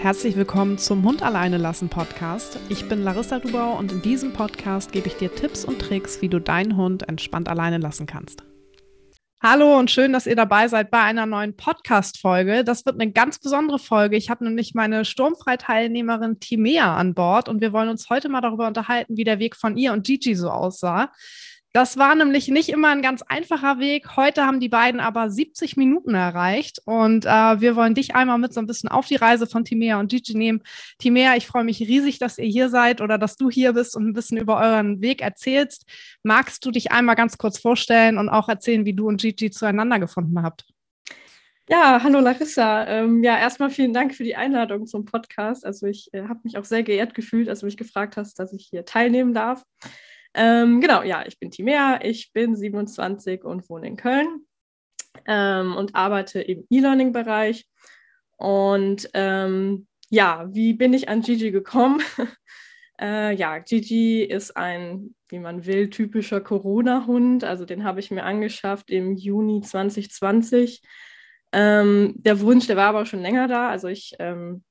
Herzlich willkommen zum Hund alleine lassen Podcast. Ich bin Larissa Dubau und in diesem Podcast gebe ich dir Tipps und Tricks, wie du deinen Hund entspannt alleine lassen kannst. Hallo und schön, dass ihr dabei seid bei einer neuen Podcast-Folge. Das wird eine ganz besondere Folge. Ich habe nämlich meine Sturmfreiteilnehmerin Timea an Bord und wir wollen uns heute mal darüber unterhalten, wie der Weg von ihr und Gigi so aussah. Das war nämlich nicht immer ein ganz einfacher Weg. Heute haben die beiden aber 70 Minuten erreicht und äh, wir wollen dich einmal mit so ein bisschen auf die Reise von Timea und Gigi nehmen. Timea, ich freue mich riesig, dass ihr hier seid oder dass du hier bist und ein bisschen über euren Weg erzählst. Magst du dich einmal ganz kurz vorstellen und auch erzählen, wie du und Gigi zueinander gefunden habt? Ja, hallo Larissa. Ähm, ja, erstmal vielen Dank für die Einladung zum Podcast. Also ich äh, habe mich auch sehr geehrt gefühlt, als du mich gefragt hast, dass ich hier teilnehmen darf. Ähm, genau, ja, ich bin Timea, ich bin 27 und wohne in Köln ähm, und arbeite im E-Learning-Bereich. Und ähm, ja, wie bin ich an Gigi gekommen? äh, ja, Gigi ist ein, wie man will, typischer Corona-Hund. Also den habe ich mir angeschafft im Juni 2020. Ähm, der Wunsch, der war aber schon länger da. Also ich ähm,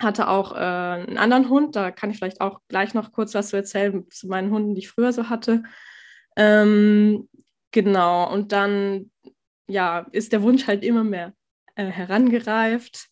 hatte auch äh, einen anderen Hund, da kann ich vielleicht auch gleich noch kurz was zu erzählen zu meinen Hunden, die ich früher so hatte. Ähm, genau, und dann ja, ist der Wunsch halt immer mehr äh, herangereift,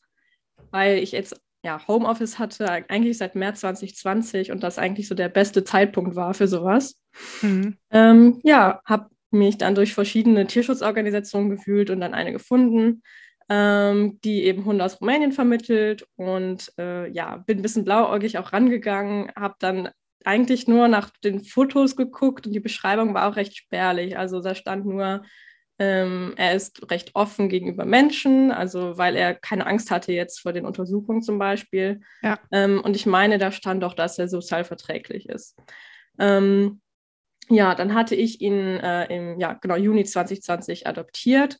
weil ich jetzt ja, Homeoffice hatte, eigentlich seit März 2020 und das eigentlich so der beste Zeitpunkt war für sowas. Mhm. Ähm, ja, habe mich dann durch verschiedene Tierschutzorganisationen gefühlt und dann eine gefunden, ähm, die eben Hunde aus Rumänien vermittelt. Und äh, ja, bin ein bisschen blauäugig auch rangegangen, habe dann eigentlich nur nach den Fotos geguckt und die Beschreibung war auch recht spärlich. Also da stand nur, ähm, er ist recht offen gegenüber Menschen, also weil er keine Angst hatte jetzt vor den Untersuchungen zum Beispiel. Ja. Ähm, und ich meine, da stand auch, dass er sozial verträglich ist. Ähm, ja, dann hatte ich ihn äh, im ja, genau, Juni 2020 adoptiert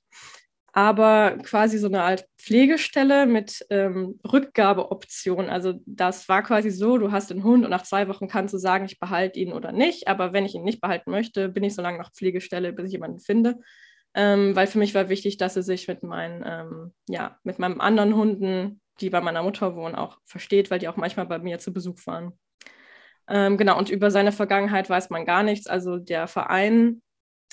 aber quasi so eine Art Pflegestelle mit ähm, Rückgabeoption. Also das war quasi so, du hast einen Hund und nach zwei Wochen kannst du sagen, ich behalte ihn oder nicht. Aber wenn ich ihn nicht behalten möchte, bin ich so lange nach Pflegestelle, bis ich jemanden finde. Ähm, weil für mich war wichtig, dass er sich mit meinen, ähm, ja, mit meinen anderen Hunden, die bei meiner Mutter wohnen, auch versteht, weil die auch manchmal bei mir zu Besuch waren. Ähm, genau, und über seine Vergangenheit weiß man gar nichts. Also der Verein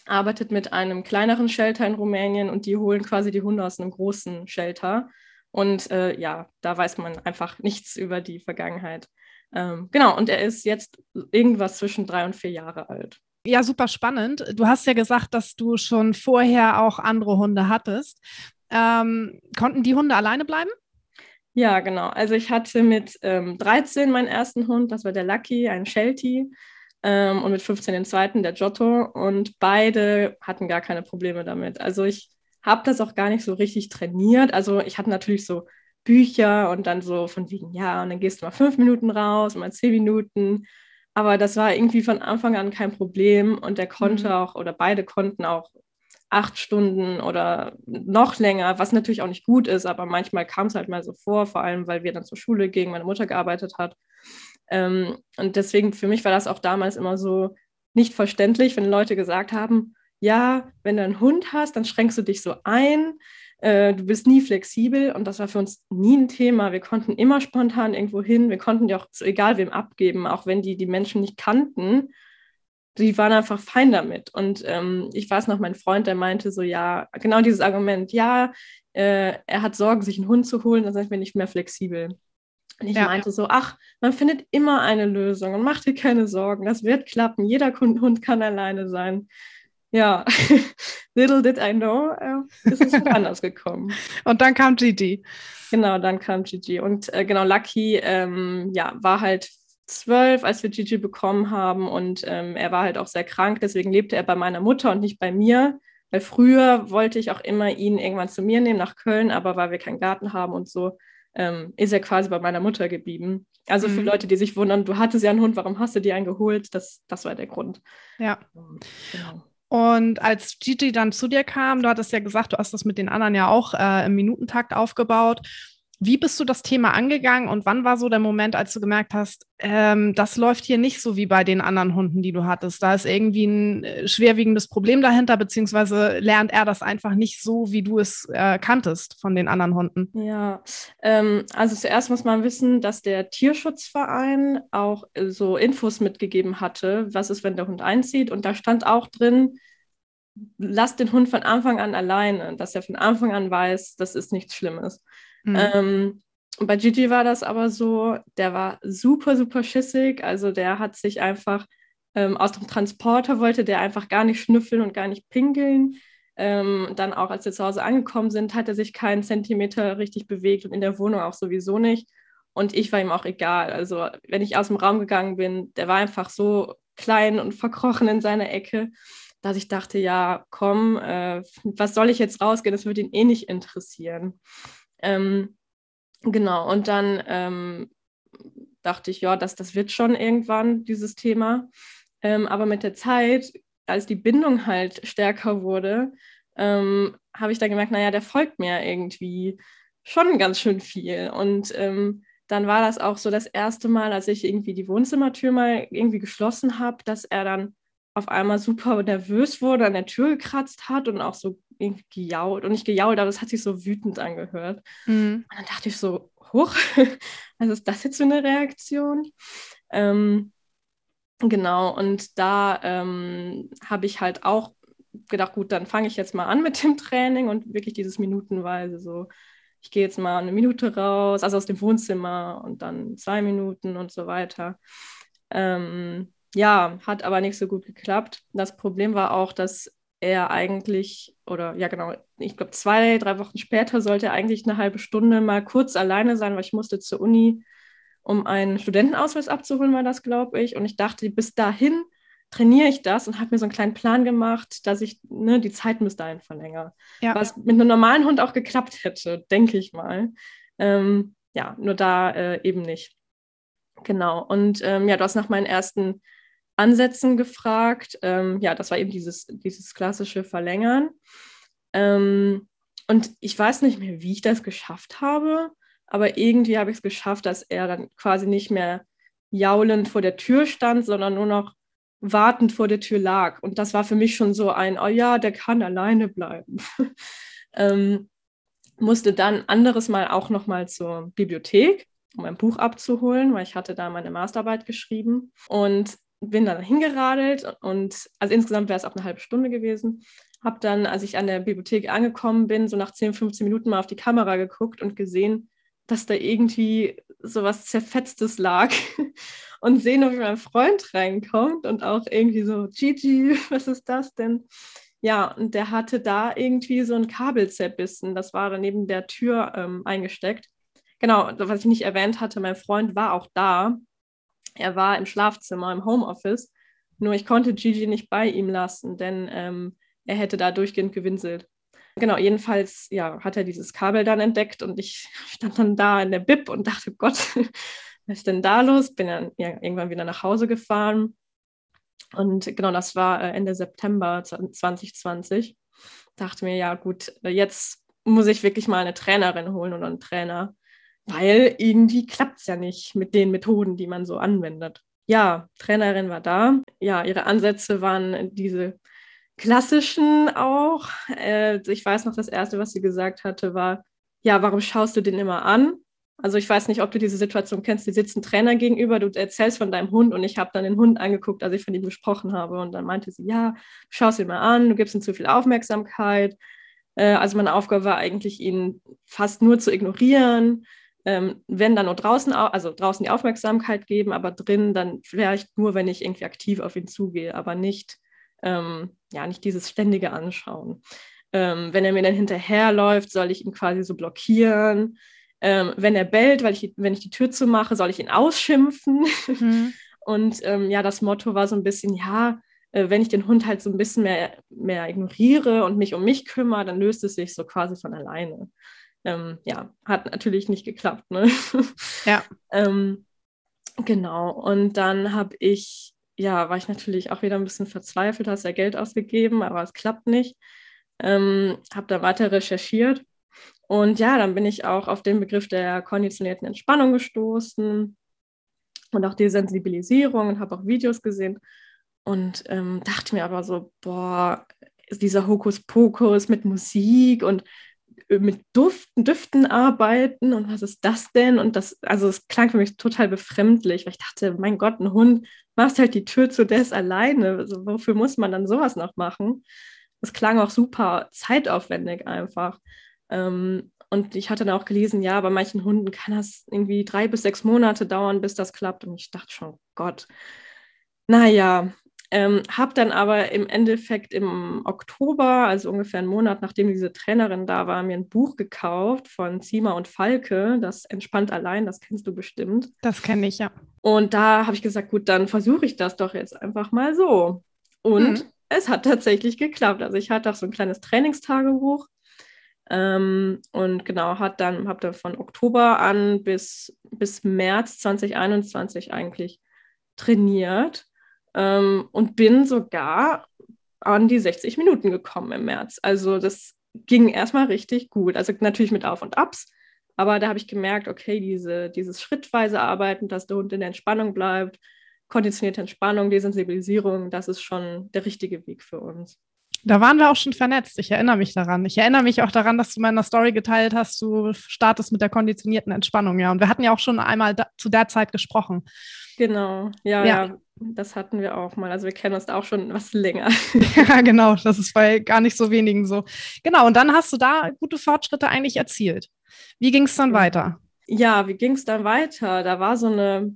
arbeitet mit einem kleineren Shelter in Rumänien und die holen quasi die Hunde aus einem großen Shelter. Und äh, ja, da weiß man einfach nichts über die Vergangenheit. Ähm, genau, und er ist jetzt irgendwas zwischen drei und vier Jahre alt. Ja, super spannend. Du hast ja gesagt, dass du schon vorher auch andere Hunde hattest. Ähm, konnten die Hunde alleine bleiben? Ja, genau. Also ich hatte mit ähm, 13 meinen ersten Hund, das war der Lucky, ein Sheltie ähm, und mit 15 den zweiten, der Giotto. Und beide hatten gar keine Probleme damit. Also ich habe das auch gar nicht so richtig trainiert. Also ich hatte natürlich so Bücher und dann so von wegen, ja, und dann gehst du mal fünf Minuten raus, mal zehn Minuten. Aber das war irgendwie von Anfang an kein Problem und der konnte mhm. auch, oder beide konnten auch acht Stunden oder noch länger, was natürlich auch nicht gut ist, aber manchmal kam es halt mal so vor, vor allem weil wir dann zur Schule gingen, meine Mutter gearbeitet hat. Ähm, und deswegen für mich war das auch damals immer so nicht verständlich, wenn Leute gesagt haben, ja, wenn du einen Hund hast, dann schränkst du dich so ein, äh, du bist nie flexibel und das war für uns nie ein Thema. Wir konnten immer spontan irgendwo hin, wir konnten die auch zu egal wem abgeben, auch wenn die die Menschen nicht kannten. Die waren einfach fein damit. Und ähm, ich weiß noch, mein Freund, der meinte so, ja, genau dieses Argument, ja, äh, er hat Sorgen, sich einen Hund zu holen, dann sind wir nicht mehr flexibel. Und ich ja. meinte so, ach, man findet immer eine Lösung und mach dir keine Sorgen, das wird klappen, jeder Hund kann alleine sein. Ja, little did I know, äh, ist es anders gekommen. Und dann kam Gigi. Genau, dann kam Gigi. Und äh, genau, Lucky ähm, ja, war halt zwölf, als wir Gigi bekommen haben und ähm, er war halt auch sehr krank, deswegen lebte er bei meiner Mutter und nicht bei mir. Weil früher wollte ich auch immer ihn irgendwann zu mir nehmen nach Köln, aber weil wir keinen Garten haben und so, ähm, ist er quasi bei meiner Mutter geblieben. Also mhm. für Leute, die sich wundern, du hattest ja einen Hund, warum hast du dir einen geholt? Das, das war der Grund. Ja. Genau. Und als Gigi dann zu dir kam, du hattest ja gesagt, du hast das mit den anderen ja auch äh, im Minutentakt aufgebaut. Wie bist du das Thema angegangen und wann war so der Moment, als du gemerkt hast, ähm, das läuft hier nicht so wie bei den anderen Hunden, die du hattest? Da ist irgendwie ein äh, schwerwiegendes Problem dahinter, beziehungsweise lernt er das einfach nicht so, wie du es äh, kanntest von den anderen Hunden? Ja, ähm, also zuerst muss man wissen, dass der Tierschutzverein auch äh, so Infos mitgegeben hatte, was ist, wenn der Hund einzieht. Und da stand auch drin, lass den Hund von Anfang an alleine, dass er von Anfang an weiß, das ist nichts Schlimmes. Mhm. Ähm, bei Gigi war das aber so, der war super, super schissig. Also der hat sich einfach ähm, aus dem Transporter wollte der einfach gar nicht schnüffeln und gar nicht pinkeln. Ähm, dann auch, als wir zu Hause angekommen sind, hat er sich keinen Zentimeter richtig bewegt und in der Wohnung auch sowieso nicht. Und ich war ihm auch egal. Also wenn ich aus dem Raum gegangen bin, der war einfach so klein und verkrochen in seiner Ecke, dass ich dachte, ja, komm, äh, was soll ich jetzt rausgehen? Das würde ihn eh nicht interessieren. Ähm, genau, und dann ähm, dachte ich, ja, das, das wird schon irgendwann, dieses Thema. Ähm, aber mit der Zeit, als die Bindung halt stärker wurde, ähm, habe ich dann gemerkt, naja, der folgt mir irgendwie schon ganz schön viel. Und ähm, dann war das auch so das erste Mal, als ich irgendwie die Wohnzimmertür mal irgendwie geschlossen habe, dass er dann auf einmal super nervös wurde, an der Tür gekratzt hat und auch so irgendwie gejault. Und nicht gejault, aber es hat sich so wütend angehört. Mhm. Und dann dachte ich so, hoch, was ist das jetzt für eine Reaktion? Ähm, genau, und da ähm, habe ich halt auch gedacht, gut, dann fange ich jetzt mal an mit dem Training und wirklich dieses Minutenweise so. Ich gehe jetzt mal eine Minute raus, also aus dem Wohnzimmer und dann zwei Minuten und so weiter. Ähm, ja, hat aber nicht so gut geklappt. Das Problem war auch, dass er eigentlich, oder ja genau, ich glaube zwei, drei Wochen später sollte er eigentlich eine halbe Stunde mal kurz alleine sein, weil ich musste zur Uni, um einen Studentenausweis abzuholen, war das, glaube ich. Und ich dachte, bis dahin trainiere ich das und habe mir so einen kleinen Plan gemacht, dass ich ne, die Zeit bis dahin verlängere. Ja. Was mit einem normalen Hund auch geklappt hätte, denke ich mal. Ähm, ja, nur da äh, eben nicht. Genau. Und ähm, ja, du hast nach meinen ersten Ansätzen gefragt. Ähm, ja, das war eben dieses, dieses klassische Verlängern. Ähm, und ich weiß nicht mehr, wie ich das geschafft habe, aber irgendwie habe ich es geschafft, dass er dann quasi nicht mehr jaulend vor der Tür stand, sondern nur noch wartend vor der Tür lag. Und das war für mich schon so ein, oh ja, der kann alleine bleiben. ähm, musste dann anderes Mal auch noch mal zur Bibliothek, um ein Buch abzuholen, weil ich hatte da meine Masterarbeit geschrieben. Und bin dann hingeradelt und also insgesamt wäre es auch eine halbe Stunde gewesen. Habe dann, als ich an der Bibliothek angekommen bin, so nach 10, 15 Minuten mal auf die Kamera geguckt und gesehen, dass da irgendwie so was Zerfetztes lag und sehen, ob mein Freund reinkommt und auch irgendwie so, Gigi, was ist das denn? Ja, und der hatte da irgendwie so ein Kabel zerbissen. Das war dann neben der Tür ähm, eingesteckt. Genau, was ich nicht erwähnt hatte, mein Freund war auch da er war im Schlafzimmer, im Homeoffice. Nur ich konnte Gigi nicht bei ihm lassen, denn ähm, er hätte da durchgehend gewinselt. Genau, jedenfalls ja, hat er dieses Kabel dann entdeckt und ich stand dann da in der Bib und dachte, Gott, was ist denn da los? Bin dann ja, irgendwann wieder nach Hause gefahren. Und genau, das war äh, Ende September 2020. Dachte mir, ja gut, jetzt muss ich wirklich mal eine Trainerin holen oder einen Trainer weil irgendwie klappt es ja nicht mit den Methoden, die man so anwendet. Ja, Trainerin war da. Ja, ihre Ansätze waren diese klassischen auch. Äh, ich weiß noch, das Erste, was sie gesagt hatte, war, ja, warum schaust du den immer an? Also ich weiß nicht, ob du diese Situation kennst, die sitzt ein Trainer gegenüber, du erzählst von deinem Hund und ich habe dann den Hund angeguckt, als ich von ihm gesprochen habe und dann meinte sie, ja, du schaust ihn mal an, du gibst ihm zu viel Aufmerksamkeit. Äh, also meine Aufgabe war eigentlich, ihn fast nur zu ignorieren ähm, wenn dann nur draußen, also draußen die Aufmerksamkeit geben, aber drin dann vielleicht nur, wenn ich irgendwie aktiv auf ihn zugehe, aber nicht, ähm, ja, nicht dieses ständige Anschauen. Ähm, wenn er mir dann hinterherläuft, soll ich ihn quasi so blockieren. Ähm, wenn er bellt, weil ich, wenn ich die Tür zumache, soll ich ihn ausschimpfen. Mhm. Und ähm, ja, das Motto war so ein bisschen, ja, äh, wenn ich den Hund halt so ein bisschen mehr, mehr ignoriere und mich um mich kümmere, dann löst es sich so quasi von alleine. Ähm, ja, hat natürlich nicht geklappt. Ne? Ja. ähm, genau. Und dann habe ich, ja, war ich natürlich auch wieder ein bisschen verzweifelt, hast ja Geld ausgegeben, aber es klappt nicht. Ähm, habe da weiter recherchiert Und ja, dann bin ich auch auf den Begriff der konditionierten Entspannung gestoßen und auch die Sensibilisierung und habe auch Videos gesehen und ähm, dachte mir aber so, boah, dieser Hokuspokus mit Musik und mit Duften, Düften arbeiten und was ist das denn? Und das, also es klang für mich total befremdlich, weil ich dachte, mein Gott, ein Hund, machst halt die Tür zu des alleine. Also, wofür muss man dann sowas noch machen? Das klang auch super zeitaufwendig einfach. Ähm, und ich hatte dann auch gelesen, ja, bei manchen Hunden kann das irgendwie drei bis sechs Monate dauern, bis das klappt. Und ich dachte schon, Gott, naja, ähm, habe dann aber im Endeffekt im Oktober, also ungefähr einen Monat nachdem diese Trainerin da war, mir ein Buch gekauft von Zima und Falke, das Entspannt allein, das kennst du bestimmt. Das kenne ich, ja. Und da habe ich gesagt, gut, dann versuche ich das doch jetzt einfach mal so. Und mhm. es hat tatsächlich geklappt. Also ich hatte auch so ein kleines Trainingstagebuch. Ähm, und genau, hat dann, habe dann von Oktober an bis, bis März 2021 eigentlich trainiert ähm, und bin sogar an die 60 Minuten gekommen im März. Also das ging erstmal richtig gut. Also natürlich mit Auf und Abs, aber da habe ich gemerkt, okay, diese, dieses schrittweise Arbeiten, dass der Hund in der Entspannung bleibt, konditionierte Entspannung, Desensibilisierung, das ist schon der richtige Weg für uns. Da waren wir auch schon vernetzt. Ich erinnere mich daran. Ich erinnere mich auch daran, dass du in meiner Story geteilt hast, du startest mit der konditionierten Entspannung, ja. Und wir hatten ja auch schon einmal da, zu der Zeit gesprochen. Genau, ja, ja, ja. Das hatten wir auch mal. Also wir kennen uns da auch schon was länger. ja, genau. Das ist bei gar nicht so wenigen so. Genau. Und dann hast du da gute Fortschritte eigentlich erzielt. Wie ging es dann weiter? Ja, wie ging es dann weiter? Da war so eine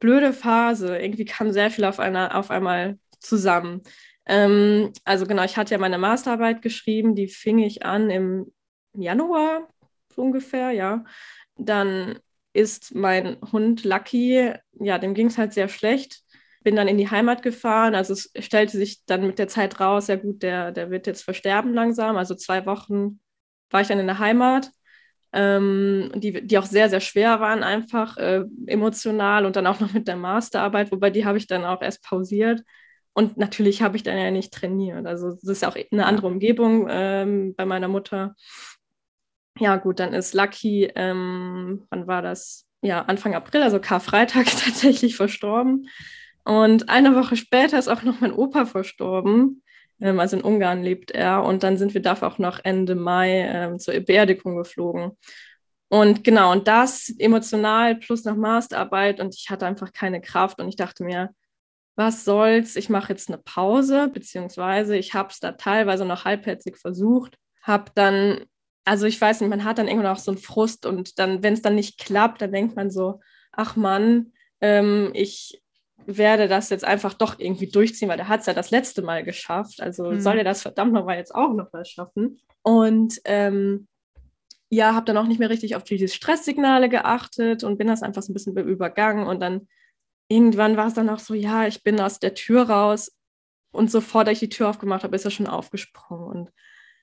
blöde Phase. Irgendwie kam sehr viel auf, einer, auf einmal zusammen. Ähm, also genau, ich hatte ja meine Masterarbeit geschrieben, die fing ich an im Januar so ungefähr, ja. Dann ist mein Hund Lucky, ja, dem ging es halt sehr schlecht. Bin dann in die Heimat gefahren. Also es stellte sich dann mit der Zeit raus, ja gut, der, der wird jetzt versterben langsam. Also zwei Wochen war ich dann in der Heimat, ähm, die, die auch sehr, sehr schwer waren, einfach äh, emotional und dann auch noch mit der Masterarbeit, wobei die habe ich dann auch erst pausiert. Und natürlich habe ich dann ja nicht trainiert. Also es ist ja auch eine andere Umgebung ähm, bei meiner Mutter. Ja, gut, dann ist Lucky, ähm, wann war das? Ja, Anfang April, also Karfreitag, tatsächlich verstorben. Und eine Woche später ist auch noch mein Opa verstorben. Ähm, also in Ungarn lebt er. Und dann sind wir dafür auch noch Ende Mai ähm, zur Beerdigung geflogen. Und genau, und das emotional plus noch Masterarbeit. Und ich hatte einfach keine Kraft. Und ich dachte mir, was soll's, ich mache jetzt eine Pause, beziehungsweise ich habe es da teilweise noch halbherzig versucht, habe dann, also ich weiß nicht, man hat dann irgendwann auch so einen Frust und dann, wenn es dann nicht klappt, dann denkt man so, ach Mann, ähm, ich werde das jetzt einfach doch irgendwie durchziehen, weil der hat es ja das letzte Mal geschafft, also mhm. soll er das verdammt nochmal jetzt auch noch mal schaffen. Und ähm, ja, habe dann auch nicht mehr richtig auf diese Stresssignale geachtet und bin das einfach so ein bisschen übergangen und dann irgendwann war es dann auch so, ja, ich bin aus der Tür raus und sofort, als ich die Tür aufgemacht habe, ist er schon aufgesprungen. Und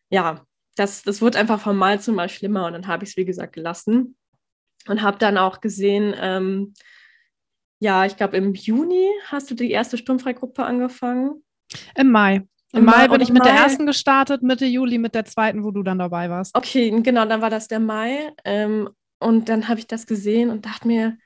ja, das, das wurde einfach von Mal zu Mal schlimmer und dann habe ich es, wie gesagt, gelassen und habe dann auch gesehen, ähm, ja, ich glaube, im Juni hast du die erste Sturmfreigruppe angefangen. Im Mai. Im, Im Mai, Mai bin ich mit Mai. der ersten gestartet, Mitte Juli mit der zweiten, wo du dann dabei warst. Okay, genau, dann war das der Mai. Ähm, und dann habe ich das gesehen und dachte mir,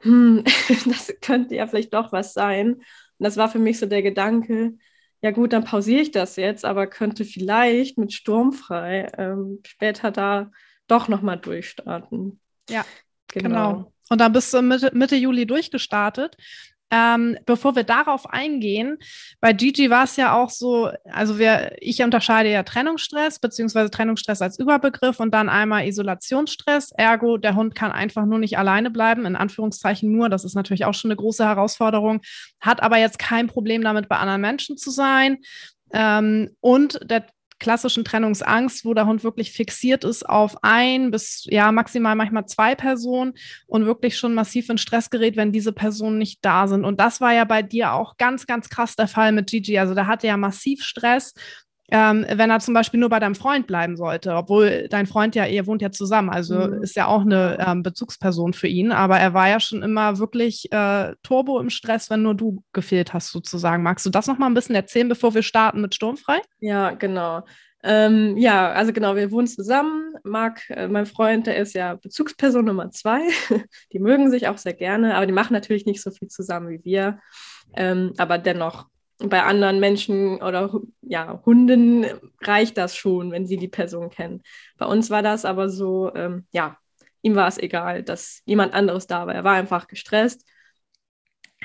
hm, das könnte ja vielleicht doch was sein. Und das war für mich so der Gedanke, ja gut, dann pausiere ich das jetzt, aber könnte vielleicht mit Sturmfrei ähm, später da doch nochmal durchstarten. Ja, genau. genau. Und dann bist du Mitte, Mitte Juli durchgestartet. Ähm, bevor wir darauf eingehen, bei Gigi war es ja auch so, also wir, ich unterscheide ja Trennungsstress, beziehungsweise Trennungsstress als Überbegriff und dann einmal Isolationsstress. Ergo, der Hund kann einfach nur nicht alleine bleiben, in Anführungszeichen nur. Das ist natürlich auch schon eine große Herausforderung, hat aber jetzt kein Problem damit, bei anderen Menschen zu sein. Ähm, und der klassischen Trennungsangst, wo der Hund wirklich fixiert ist auf ein bis ja maximal manchmal zwei Personen und wirklich schon massiv in Stress gerät, wenn diese Personen nicht da sind. Und das war ja bei dir auch ganz, ganz krass der Fall mit Gigi. Also da hatte ja massiv Stress ähm, wenn er zum Beispiel nur bei deinem Freund bleiben sollte, obwohl dein Freund ja, ihr wohnt ja zusammen, also mhm. ist ja auch eine ähm, Bezugsperson für ihn, aber er war ja schon immer wirklich äh, Turbo im Stress, wenn nur du gefehlt hast, sozusagen. Magst du das nochmal ein bisschen erzählen, bevor wir starten mit Sturmfrei? Ja, genau. Ähm, ja, also genau, wir wohnen zusammen. Marc, äh, mein Freund, der ist ja Bezugsperson Nummer zwei. die mögen sich auch sehr gerne, aber die machen natürlich nicht so viel zusammen wie wir. Ähm, aber dennoch, bei anderen Menschen oder ja, Hunden reicht das schon, wenn sie die Person kennen. Bei uns war das aber so, ähm, ja, ihm war es egal, dass jemand anderes da war. Er war einfach gestresst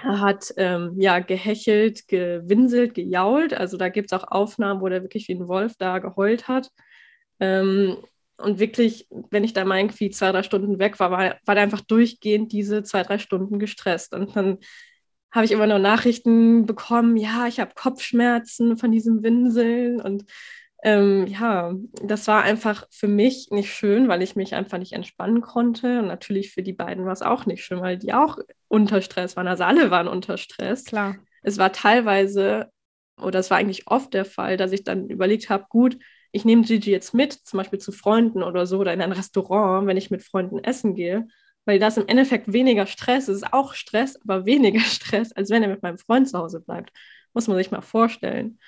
er hat ähm, ja gehechelt, gewinselt, gejault. Also da gibt es auch Aufnahmen, wo der wirklich wie ein Wolf da geheult hat. Ähm, und wirklich, wenn ich da mal irgendwie zwei, drei Stunden weg war, war, war der einfach durchgehend diese zwei, drei Stunden gestresst. Und dann habe ich immer nur Nachrichten bekommen, ja, ich habe Kopfschmerzen von diesem Winseln und ähm, ja, das war einfach für mich nicht schön, weil ich mich einfach nicht entspannen konnte. Und natürlich für die beiden war es auch nicht schön, weil die auch unter Stress waren. Also alle waren unter Stress. Klar. Es war teilweise, oder es war eigentlich oft der Fall, dass ich dann überlegt habe, gut, ich nehme Gigi jetzt mit, zum Beispiel zu Freunden oder so, oder in ein Restaurant, wenn ich mit Freunden essen gehe, weil das im Endeffekt weniger Stress ist, auch Stress, aber weniger Stress, als wenn er mit meinem Freund zu Hause bleibt. Muss man sich mal vorstellen.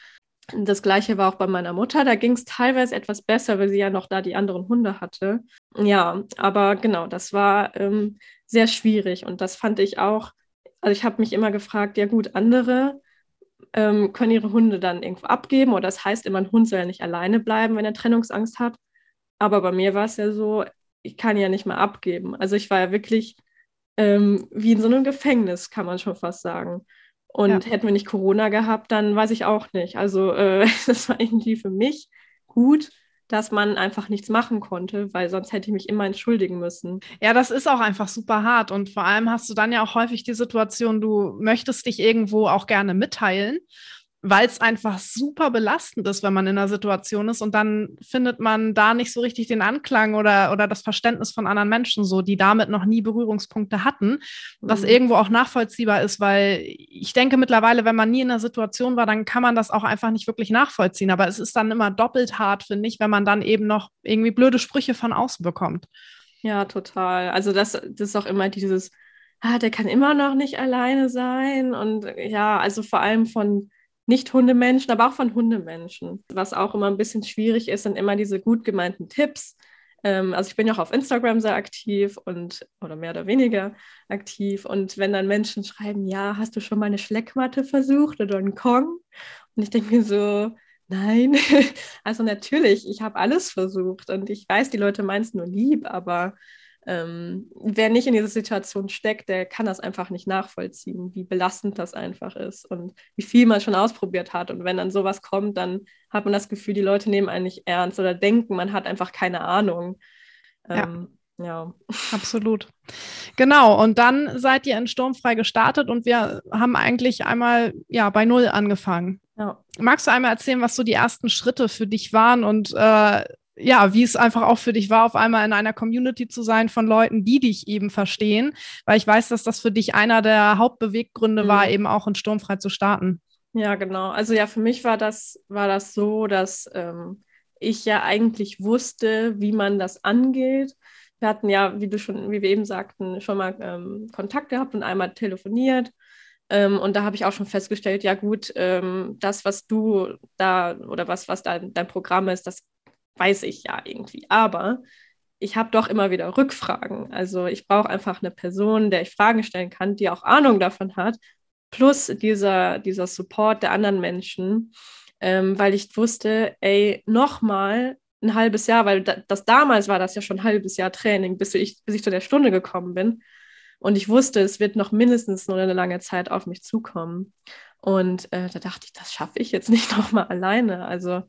Das gleiche war auch bei meiner Mutter. Da ging es teilweise etwas besser, weil sie ja noch da die anderen Hunde hatte. Ja, aber genau, das war ähm, sehr schwierig und das fand ich auch. Also ich habe mich immer gefragt, ja gut, andere ähm, können ihre Hunde dann irgendwo abgeben oder das heißt immer, ein Hund soll ja nicht alleine bleiben, wenn er Trennungsangst hat. Aber bei mir war es ja so, ich kann ja nicht mehr abgeben. Also ich war ja wirklich ähm, wie in so einem Gefängnis, kann man schon fast sagen. Und ja. hätten wir nicht Corona gehabt, dann weiß ich auch nicht. Also äh, das war irgendwie für mich gut, dass man einfach nichts machen konnte, weil sonst hätte ich mich immer entschuldigen müssen. Ja, das ist auch einfach super hart. Und vor allem hast du dann ja auch häufig die Situation, du möchtest dich irgendwo auch gerne mitteilen weil es einfach super belastend ist, wenn man in einer Situation ist und dann findet man da nicht so richtig den Anklang oder, oder das Verständnis von anderen Menschen, so die damit noch nie Berührungspunkte hatten, was mhm. irgendwo auch nachvollziehbar ist, weil ich denke mittlerweile, wenn man nie in einer Situation war, dann kann man das auch einfach nicht wirklich nachvollziehen. Aber es ist dann immer doppelt hart, finde ich, wenn man dann eben noch irgendwie blöde Sprüche von außen bekommt. Ja, total. Also das, das ist auch immer dieses, ah, der kann immer noch nicht alleine sein und ja, also vor allem von nicht-Hundemenschen, aber auch von Hundemenschen. Was auch immer ein bisschen schwierig ist, sind immer diese gut gemeinten Tipps. Ähm, also ich bin ja auch auf Instagram sehr aktiv und oder mehr oder weniger aktiv. Und wenn dann Menschen schreiben, ja, hast du schon mal eine Schleckmatte versucht oder einen Kong? Und ich denke mir so, nein. also natürlich, ich habe alles versucht und ich weiß, die Leute meinen es nur lieb, aber ähm, wer nicht in dieser Situation steckt, der kann das einfach nicht nachvollziehen, wie belastend das einfach ist und wie viel man schon ausprobiert hat. Und wenn dann sowas kommt, dann hat man das Gefühl, die Leute nehmen einen nicht ernst oder denken, man hat einfach keine Ahnung. Ähm, ja. ja. Absolut. Genau, und dann seid ihr in Sturmfrei gestartet und wir haben eigentlich einmal ja bei Null angefangen. Ja. Magst du einmal erzählen, was so die ersten Schritte für dich waren und äh, ja, wie es einfach auch für dich war, auf einmal in einer Community zu sein von Leuten, die dich eben verstehen, weil ich weiß, dass das für dich einer der Hauptbeweggründe mhm. war, eben auch in Sturmfrei zu starten. Ja, genau. Also ja, für mich war das, war das so, dass ähm, ich ja eigentlich wusste, wie man das angeht. Wir hatten ja, wie du schon, wie wir eben sagten, schon mal ähm, Kontakt gehabt und einmal telefoniert. Ähm, und da habe ich auch schon festgestellt, ja gut, ähm, das, was du da oder was, was da dein Programm ist, das weiß ich ja irgendwie. Aber ich habe doch immer wieder Rückfragen. Also ich brauche einfach eine Person, der ich Fragen stellen kann, die auch Ahnung davon hat, plus dieser, dieser Support der anderen Menschen, ähm, weil ich wusste, ey, nochmal ein halbes Jahr, weil das damals war das ja schon ein halbes Jahr Training, bis ich, bis ich zu der Stunde gekommen bin. Und ich wusste, es wird noch mindestens nur eine lange Zeit auf mich zukommen. Und äh, da dachte ich, das schaffe ich jetzt nicht nochmal alleine. Also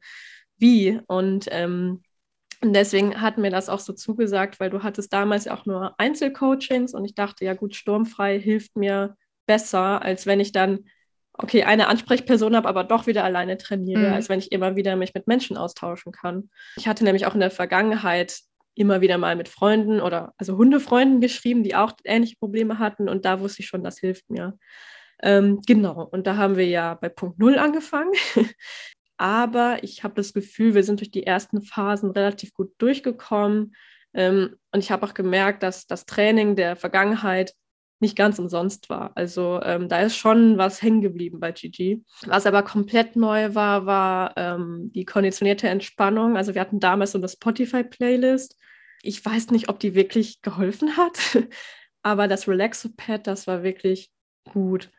wie. Und ähm, deswegen hat mir das auch so zugesagt, weil du hattest damals auch nur Einzelcoachings und ich dachte, ja gut, sturmfrei hilft mir besser, als wenn ich dann, okay, eine Ansprechperson habe, aber doch wieder alleine trainiere, mhm. als wenn ich immer wieder mich mit Menschen austauschen kann. Ich hatte nämlich auch in der Vergangenheit immer wieder mal mit Freunden oder also Hundefreunden geschrieben, die auch ähnliche Probleme hatten und da wusste ich schon, das hilft mir. Ähm, genau, und da haben wir ja bei Punkt Null angefangen. Aber ich habe das Gefühl, wir sind durch die ersten Phasen relativ gut durchgekommen. Ähm, und ich habe auch gemerkt, dass das Training der Vergangenheit nicht ganz umsonst war. Also ähm, da ist schon was hängen geblieben bei Gigi. Was aber komplett neu war, war ähm, die konditionierte Entspannung. Also wir hatten damals so eine Spotify-Playlist. Ich weiß nicht, ob die wirklich geholfen hat, aber das Relaxo-Pad, das war wirklich gut.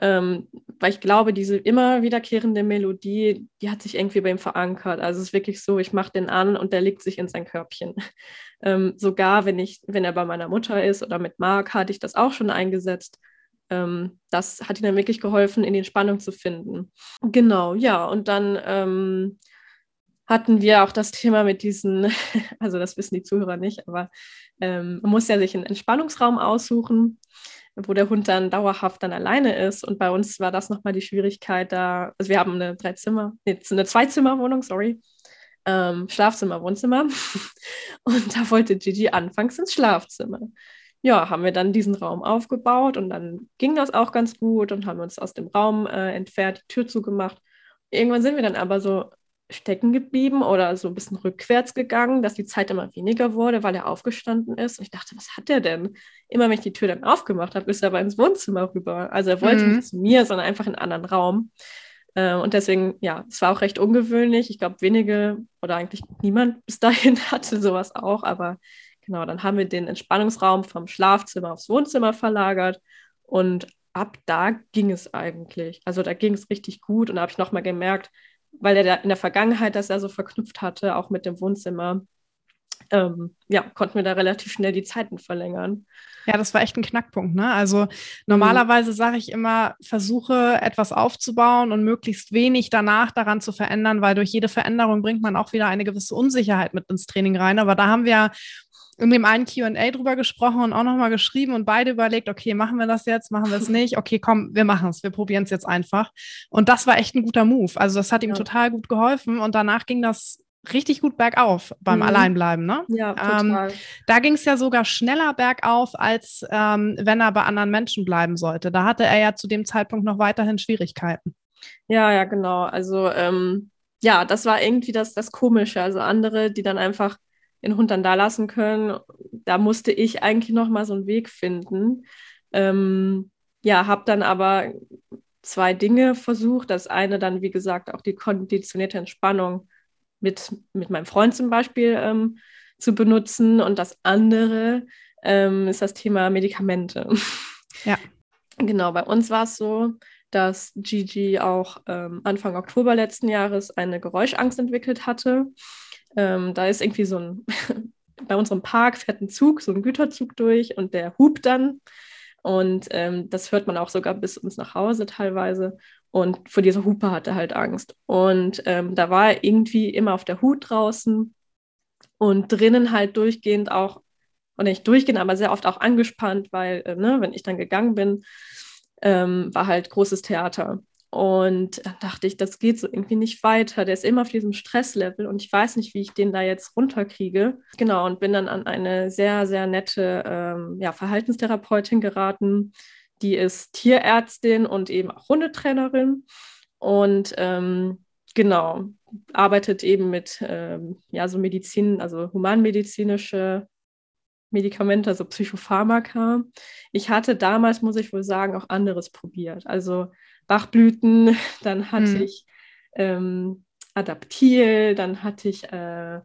Ähm, weil ich glaube, diese immer wiederkehrende Melodie, die hat sich irgendwie bei ihm verankert. Also es ist wirklich so, ich mache den an und der legt sich in sein Körbchen. Ähm, sogar wenn ich, wenn er bei meiner Mutter ist oder mit Marc, hatte ich das auch schon eingesetzt. Ähm, das hat ihm dann wirklich geholfen, in die Entspannung zu finden. Genau, ja, und dann ähm, hatten wir auch das Thema mit diesen, also das wissen die Zuhörer nicht, aber ähm, man muss ja sich einen Entspannungsraum aussuchen wo der Hund dann dauerhaft dann alleine ist. Und bei uns war das nochmal die Schwierigkeit da, also wir haben eine Dreizimmer, nee, eine Zweizimmerwohnung, sorry, ähm, Schlafzimmer, Wohnzimmer. Und da wollte Gigi anfangs ins Schlafzimmer. Ja, haben wir dann diesen Raum aufgebaut und dann ging das auch ganz gut und haben uns aus dem Raum äh, entfernt, die Tür zugemacht. Irgendwann sind wir dann aber so stecken geblieben oder so ein bisschen rückwärts gegangen, dass die Zeit immer weniger wurde, weil er aufgestanden ist. Und ich dachte, was hat er denn? Immer wenn ich die Tür dann aufgemacht habe, ist er aber ins Wohnzimmer rüber. Also er wollte mhm. nicht zu mir, sondern einfach in einen anderen Raum. Äh, und deswegen, ja, es war auch recht ungewöhnlich. Ich glaube, wenige oder eigentlich niemand bis dahin hatte sowas auch. Aber genau, dann haben wir den Entspannungsraum vom Schlafzimmer aufs Wohnzimmer verlagert. Und ab da ging es eigentlich. Also da ging es richtig gut. Und da habe ich nochmal gemerkt, weil er da in der Vergangenheit das ja so verknüpft hatte, auch mit dem Wohnzimmer, ähm, ja, konnten wir da relativ schnell die Zeiten verlängern. Ja, das war echt ein Knackpunkt. Ne? Also normalerweise sage ich immer, versuche etwas aufzubauen und möglichst wenig danach daran zu verändern, weil durch jede Veränderung bringt man auch wieder eine gewisse Unsicherheit mit ins Training rein. Aber da haben wir in dem einen QA drüber gesprochen und auch nochmal geschrieben und beide überlegt, okay, machen wir das jetzt, machen wir es nicht? Okay, komm, wir machen es, wir probieren es jetzt einfach. Und das war echt ein guter Move. Also das hat ihm ja. total gut geholfen und danach ging das richtig gut bergauf beim mhm. Alleinbleiben. Ne? Ja, total. Ähm, da ging es ja sogar schneller bergauf, als ähm, wenn er bei anderen Menschen bleiben sollte. Da hatte er ja zu dem Zeitpunkt noch weiterhin Schwierigkeiten. Ja, ja, genau. Also ähm, ja, das war irgendwie das, das Komische. Also andere, die dann einfach den Hund dann da lassen können. Da musste ich eigentlich noch mal so einen Weg finden. Ähm, ja, habe dann aber zwei Dinge versucht. Das eine dann, wie gesagt, auch die konditionierte Entspannung mit, mit meinem Freund zum Beispiel ähm, zu benutzen. Und das andere ähm, ist das Thema Medikamente. Ja. Genau, bei uns war es so, dass Gigi auch ähm, Anfang Oktober letzten Jahres eine Geräuschangst entwickelt hatte. Ähm, da ist irgendwie so ein, bei unserem Park fährt ein Zug, so ein Güterzug durch und der hupt dann. Und ähm, das hört man auch sogar bis uns nach Hause teilweise. Und vor dieser Hupe hatte er halt Angst. Und ähm, da war er irgendwie immer auf der Hut draußen und drinnen halt durchgehend auch, und nicht durchgehend, aber sehr oft auch angespannt, weil, äh, ne, wenn ich dann gegangen bin, ähm, war halt großes Theater. Und dann dachte ich, das geht so irgendwie nicht weiter. Der ist immer auf diesem Stresslevel und ich weiß nicht, wie ich den da jetzt runterkriege. Genau, und bin dann an eine sehr, sehr nette ähm, ja, Verhaltenstherapeutin geraten. Die ist Tierärztin und eben auch Hundetrainerin. Und ähm, genau, arbeitet eben mit ähm, ja, so Medizin, also humanmedizinische Medikamente, also Psychopharmaka. Ich hatte damals, muss ich wohl sagen, auch anderes probiert. Also Bachblüten, dann hatte hm. ich ähm, Adaptil, dann hatte ich äh,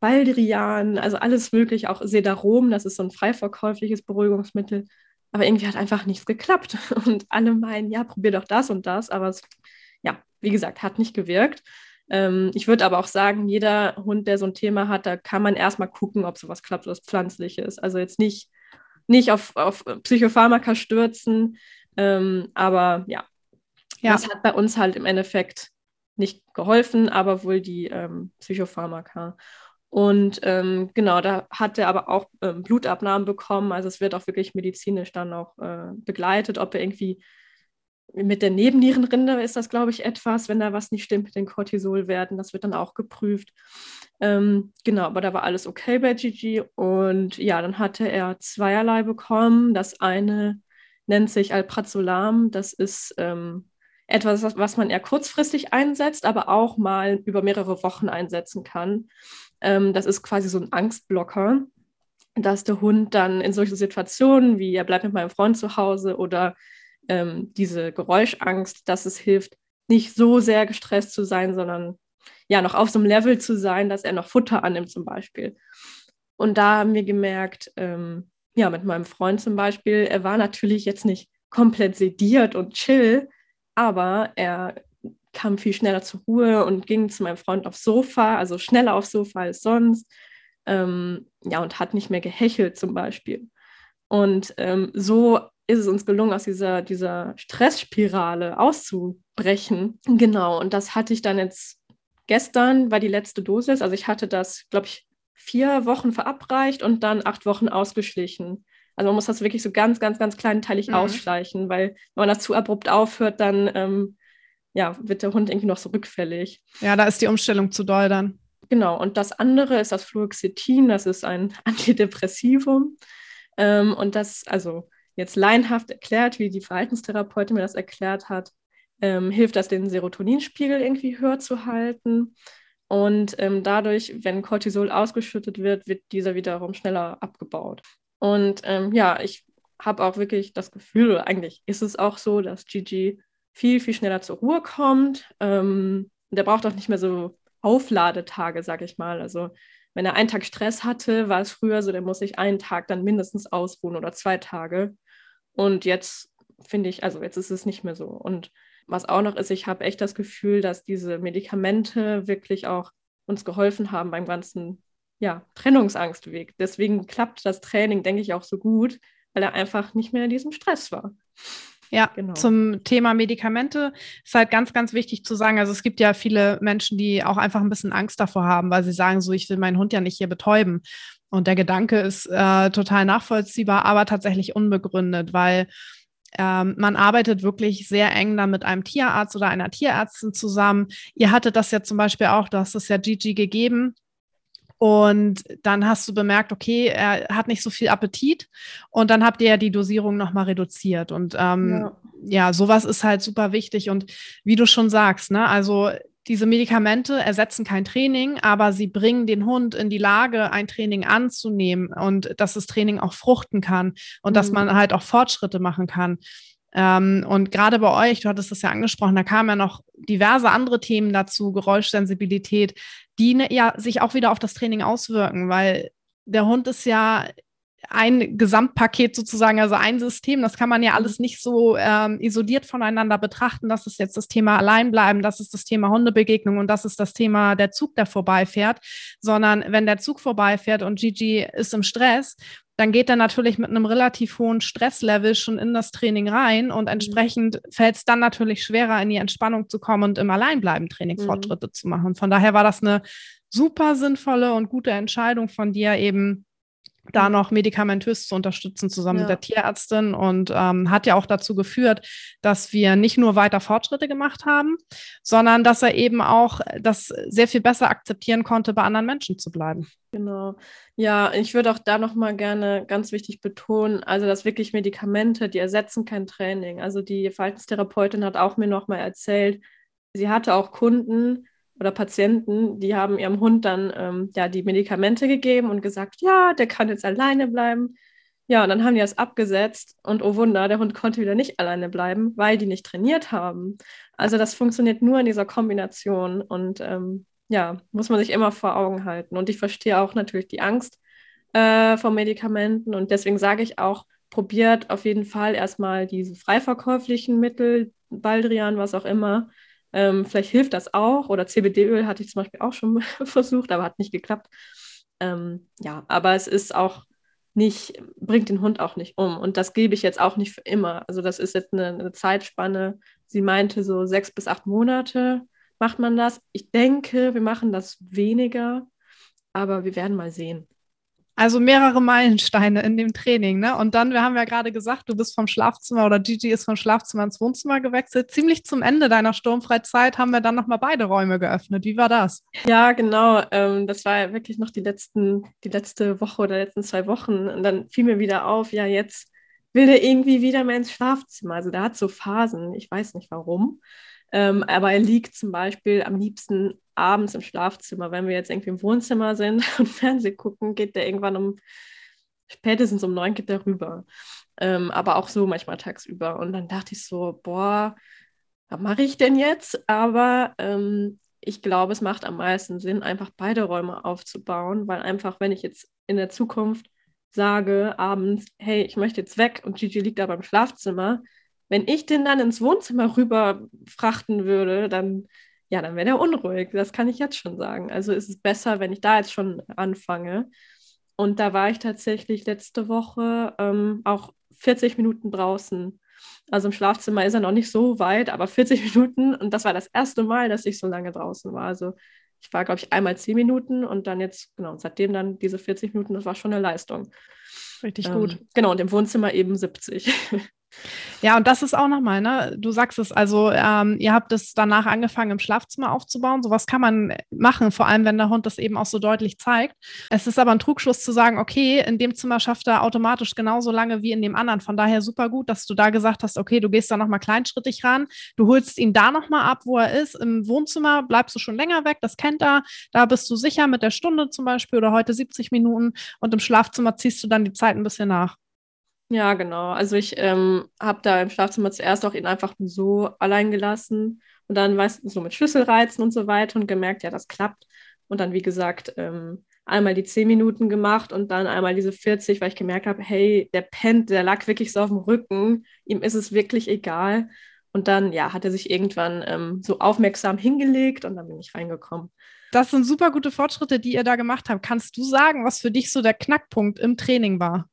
Baldrian, also alles möglich, auch Sedarom, das ist so ein frei verkäufliches Beruhigungsmittel. Aber irgendwie hat einfach nichts geklappt. Und alle meinen, ja, probier doch das und das. Aber es, ja, wie gesagt, hat nicht gewirkt. Ähm, ich würde aber auch sagen, jeder Hund, der so ein Thema hat, da kann man erstmal gucken, ob sowas klappt, was pflanzlich ist. Also jetzt nicht, nicht auf, auf Psychopharmaka stürzen. Ähm, aber ja, ja. Das hat bei uns halt im Endeffekt nicht geholfen, aber wohl die ähm, Psychopharmaka. Und ähm, genau, da hat er aber auch ähm, Blutabnahmen bekommen. Also es wird auch wirklich medizinisch dann auch äh, begleitet, ob er irgendwie mit der Nebennierenrinde ist das, glaube ich, etwas, wenn da was nicht stimmt mit den Cortisolwerten. Das wird dann auch geprüft. Ähm, genau, aber da war alles okay bei Gigi. Und ja, dann hatte er zweierlei bekommen. Das eine nennt sich Alprazolam. Das ist ähm, etwas, was man eher kurzfristig einsetzt, aber auch mal über mehrere Wochen einsetzen kann. Ähm, das ist quasi so ein Angstblocker. dass der Hund dann in solchen Situationen wie er bleibt mit meinem Freund zu Hause oder ähm, diese Geräuschangst, dass es hilft, nicht so sehr gestresst zu sein, sondern ja noch auf so einem Level zu sein, dass er noch Futter annimmt zum Beispiel. Und da haben wir gemerkt, ähm, ja, mit meinem Freund zum Beispiel, er war natürlich jetzt nicht komplett sediert und chill, aber er kam viel schneller zur Ruhe und ging zu meinem Freund aufs Sofa, also schneller aufs Sofa als sonst. Ähm, ja, und hat nicht mehr gehechelt zum Beispiel. Und ähm, so ist es uns gelungen, aus dieser, dieser Stressspirale auszubrechen. Genau, und das hatte ich dann jetzt gestern, war die letzte Dosis. Also ich hatte das, glaube ich, vier Wochen verabreicht und dann acht Wochen ausgeschlichen. Also man muss das wirklich so ganz, ganz, ganz kleinteilig mhm. ausschleichen, weil wenn man das zu abrupt aufhört, dann ähm, ja, wird der Hund irgendwie noch so rückfällig. Ja, da ist die Umstellung zu doll dann. Genau, und das andere ist das Fluoxetin, das ist ein Antidepressivum. Ähm, und das, also jetzt laienhaft erklärt, wie die Verhaltenstherapeutin mir das erklärt hat, ähm, hilft das, den Serotoninspiegel irgendwie höher zu halten. Und ähm, dadurch, wenn Cortisol ausgeschüttet wird, wird dieser wiederum schneller abgebaut. Und ähm, ja, ich habe auch wirklich das Gefühl, eigentlich ist es auch so, dass Gigi viel, viel schneller zur Ruhe kommt. Ähm, der braucht auch nicht mehr so Aufladetage, sag ich mal. Also wenn er einen Tag Stress hatte, war es früher so, der muss sich einen Tag dann mindestens ausruhen oder zwei Tage. Und jetzt finde ich, also jetzt ist es nicht mehr so. Und was auch noch ist, ich habe echt das Gefühl, dass diese Medikamente wirklich auch uns geholfen haben beim ganzen ja, Trennungsangstweg. Deswegen klappt das Training, denke ich, auch so gut, weil er einfach nicht mehr in diesem Stress war. Ja, genau. zum Thema Medikamente ist halt ganz, ganz wichtig zu sagen. Also es gibt ja viele Menschen, die auch einfach ein bisschen Angst davor haben, weil sie sagen, so, ich will meinen Hund ja nicht hier betäuben. Und der Gedanke ist äh, total nachvollziehbar, aber tatsächlich unbegründet, weil ähm, man arbeitet wirklich sehr eng da mit einem Tierarzt oder einer Tierärztin zusammen. Ihr hattet das ja zum Beispiel auch, du hast es ja Gigi gegeben. Und dann hast du bemerkt, okay, er hat nicht so viel Appetit. Und dann habt ihr ja die Dosierung nochmal reduziert. Und ähm, ja. ja, sowas ist halt super wichtig. Und wie du schon sagst, ne, also diese Medikamente ersetzen kein Training, aber sie bringen den Hund in die Lage, ein Training anzunehmen und dass das Training auch fruchten kann und mhm. dass man halt auch Fortschritte machen kann. Ähm, und gerade bei euch, du hattest das ja angesprochen, da kamen ja noch diverse andere Themen dazu, Geräuschsensibilität, die ne, ja sich auch wieder auf das Training auswirken, weil der Hund ist ja ein Gesamtpaket sozusagen, also ein System. Das kann man ja alles nicht so ähm, isoliert voneinander betrachten. Das ist jetzt das Thema Alleinbleiben, das ist das Thema Hundebegegnung und das ist das Thema der Zug, der vorbeifährt. Sondern wenn der Zug vorbeifährt und Gigi ist im Stress, dann geht er natürlich mit einem relativ hohen Stresslevel schon in das Training rein und mhm. entsprechend fällt es dann natürlich schwerer, in die Entspannung zu kommen und im Alleinbleiben-Training mhm. Fortschritte zu machen. Von daher war das eine super sinnvolle und gute Entscheidung von dir, eben da noch medikamentös zu unterstützen, zusammen ja. mit der Tierärztin. Und ähm, hat ja auch dazu geführt, dass wir nicht nur weiter Fortschritte gemacht haben, sondern dass er eben auch das sehr viel besser akzeptieren konnte, bei anderen Menschen zu bleiben. Genau. Ja, ich würde auch da nochmal gerne ganz wichtig betonen, also dass wirklich Medikamente, die ersetzen kein Training. Also die Verhaltenstherapeutin hat auch mir nochmal erzählt, sie hatte auch Kunden, oder Patienten, die haben ihrem Hund dann ähm, ja die Medikamente gegeben und gesagt, ja, der kann jetzt alleine bleiben. Ja, und dann haben die das abgesetzt und oh Wunder, der Hund konnte wieder nicht alleine bleiben, weil die nicht trainiert haben. Also das funktioniert nur in dieser Kombination und ähm, ja, muss man sich immer vor Augen halten. Und ich verstehe auch natürlich die Angst äh, vor Medikamenten und deswegen sage ich auch, probiert auf jeden Fall erstmal diese freiverkäuflichen Mittel, Baldrian, was auch immer, ähm, vielleicht hilft das auch. Oder CBD-Öl hatte ich zum Beispiel auch schon versucht, aber hat nicht geklappt. Ähm, ja, aber es ist auch nicht, bringt den Hund auch nicht um. Und das gebe ich jetzt auch nicht für immer. Also das ist jetzt eine, eine Zeitspanne. Sie meinte so sechs bis acht Monate macht man das. Ich denke, wir machen das weniger, aber wir werden mal sehen. Also mehrere Meilensteine in dem Training, ne? Und dann, wir haben ja gerade gesagt, du bist vom Schlafzimmer oder Gigi ist vom Schlafzimmer ins Wohnzimmer gewechselt. Ziemlich zum Ende deiner Sturmfreizeit haben wir dann nochmal beide Räume geöffnet. Wie war das? Ja, genau. Ähm, das war wirklich noch die letzten, die letzte Woche oder letzten zwei Wochen. Und dann fiel mir wieder auf, ja, jetzt will der irgendwie wieder mehr ins Schlafzimmer. Also der hat so Phasen, ich weiß nicht warum. Ähm, aber er liegt zum Beispiel am liebsten abends im Schlafzimmer. Wenn wir jetzt irgendwie im Wohnzimmer sind und Fernsehen gucken, geht der irgendwann um spätestens um neun geht der rüber. Ähm, aber auch so manchmal tagsüber. Und dann dachte ich so, boah, was mache ich denn jetzt? Aber ähm, ich glaube, es macht am meisten Sinn, einfach beide Räume aufzubauen, weil einfach, wenn ich jetzt in der Zukunft sage abends, hey, ich möchte jetzt weg und Gigi liegt aber im Schlafzimmer, wenn ich den dann ins Wohnzimmer rüber frachten würde, dann, ja, dann wäre der unruhig. Das kann ich jetzt schon sagen. Also ist es besser, wenn ich da jetzt schon anfange. Und da war ich tatsächlich letzte Woche ähm, auch 40 Minuten draußen. Also im Schlafzimmer ist er noch nicht so weit, aber 40 Minuten. Und das war das erste Mal, dass ich so lange draußen war. Also ich war, glaube ich, einmal 10 Minuten und dann jetzt, genau, seitdem dann diese 40 Minuten, das war schon eine Leistung. Richtig ähm, gut. Genau, und im Wohnzimmer eben 70. Ja, und das ist auch nochmal, ne? Du sagst es, also ähm, ihr habt es danach angefangen, im Schlafzimmer aufzubauen. Sowas kann man machen, vor allem wenn der Hund das eben auch so deutlich zeigt. Es ist aber ein Trugschluss zu sagen, okay, in dem Zimmer schafft er automatisch genauso lange wie in dem anderen. Von daher super gut, dass du da gesagt hast, okay, du gehst da nochmal kleinschrittig ran. Du holst ihn da nochmal ab, wo er ist. Im Wohnzimmer bleibst du schon länger weg, das kennt er. Da bist du sicher mit der Stunde zum Beispiel oder heute 70 Minuten. Und im Schlafzimmer ziehst du dann die Zeit ein bisschen nach. Ja, genau. Also ich ähm, habe da im Schlafzimmer zuerst auch ihn einfach so allein gelassen und dann, weißt du, so mit Schlüsselreizen und so weiter und gemerkt, ja, das klappt. Und dann, wie gesagt, ähm, einmal die 10 Minuten gemacht und dann einmal diese 40, weil ich gemerkt habe, hey, der pennt, der lag wirklich so auf dem Rücken, ihm ist es wirklich egal. Und dann, ja, hat er sich irgendwann ähm, so aufmerksam hingelegt und dann bin ich reingekommen. Das sind super gute Fortschritte, die ihr da gemacht habt. Kannst du sagen, was für dich so der Knackpunkt im Training war?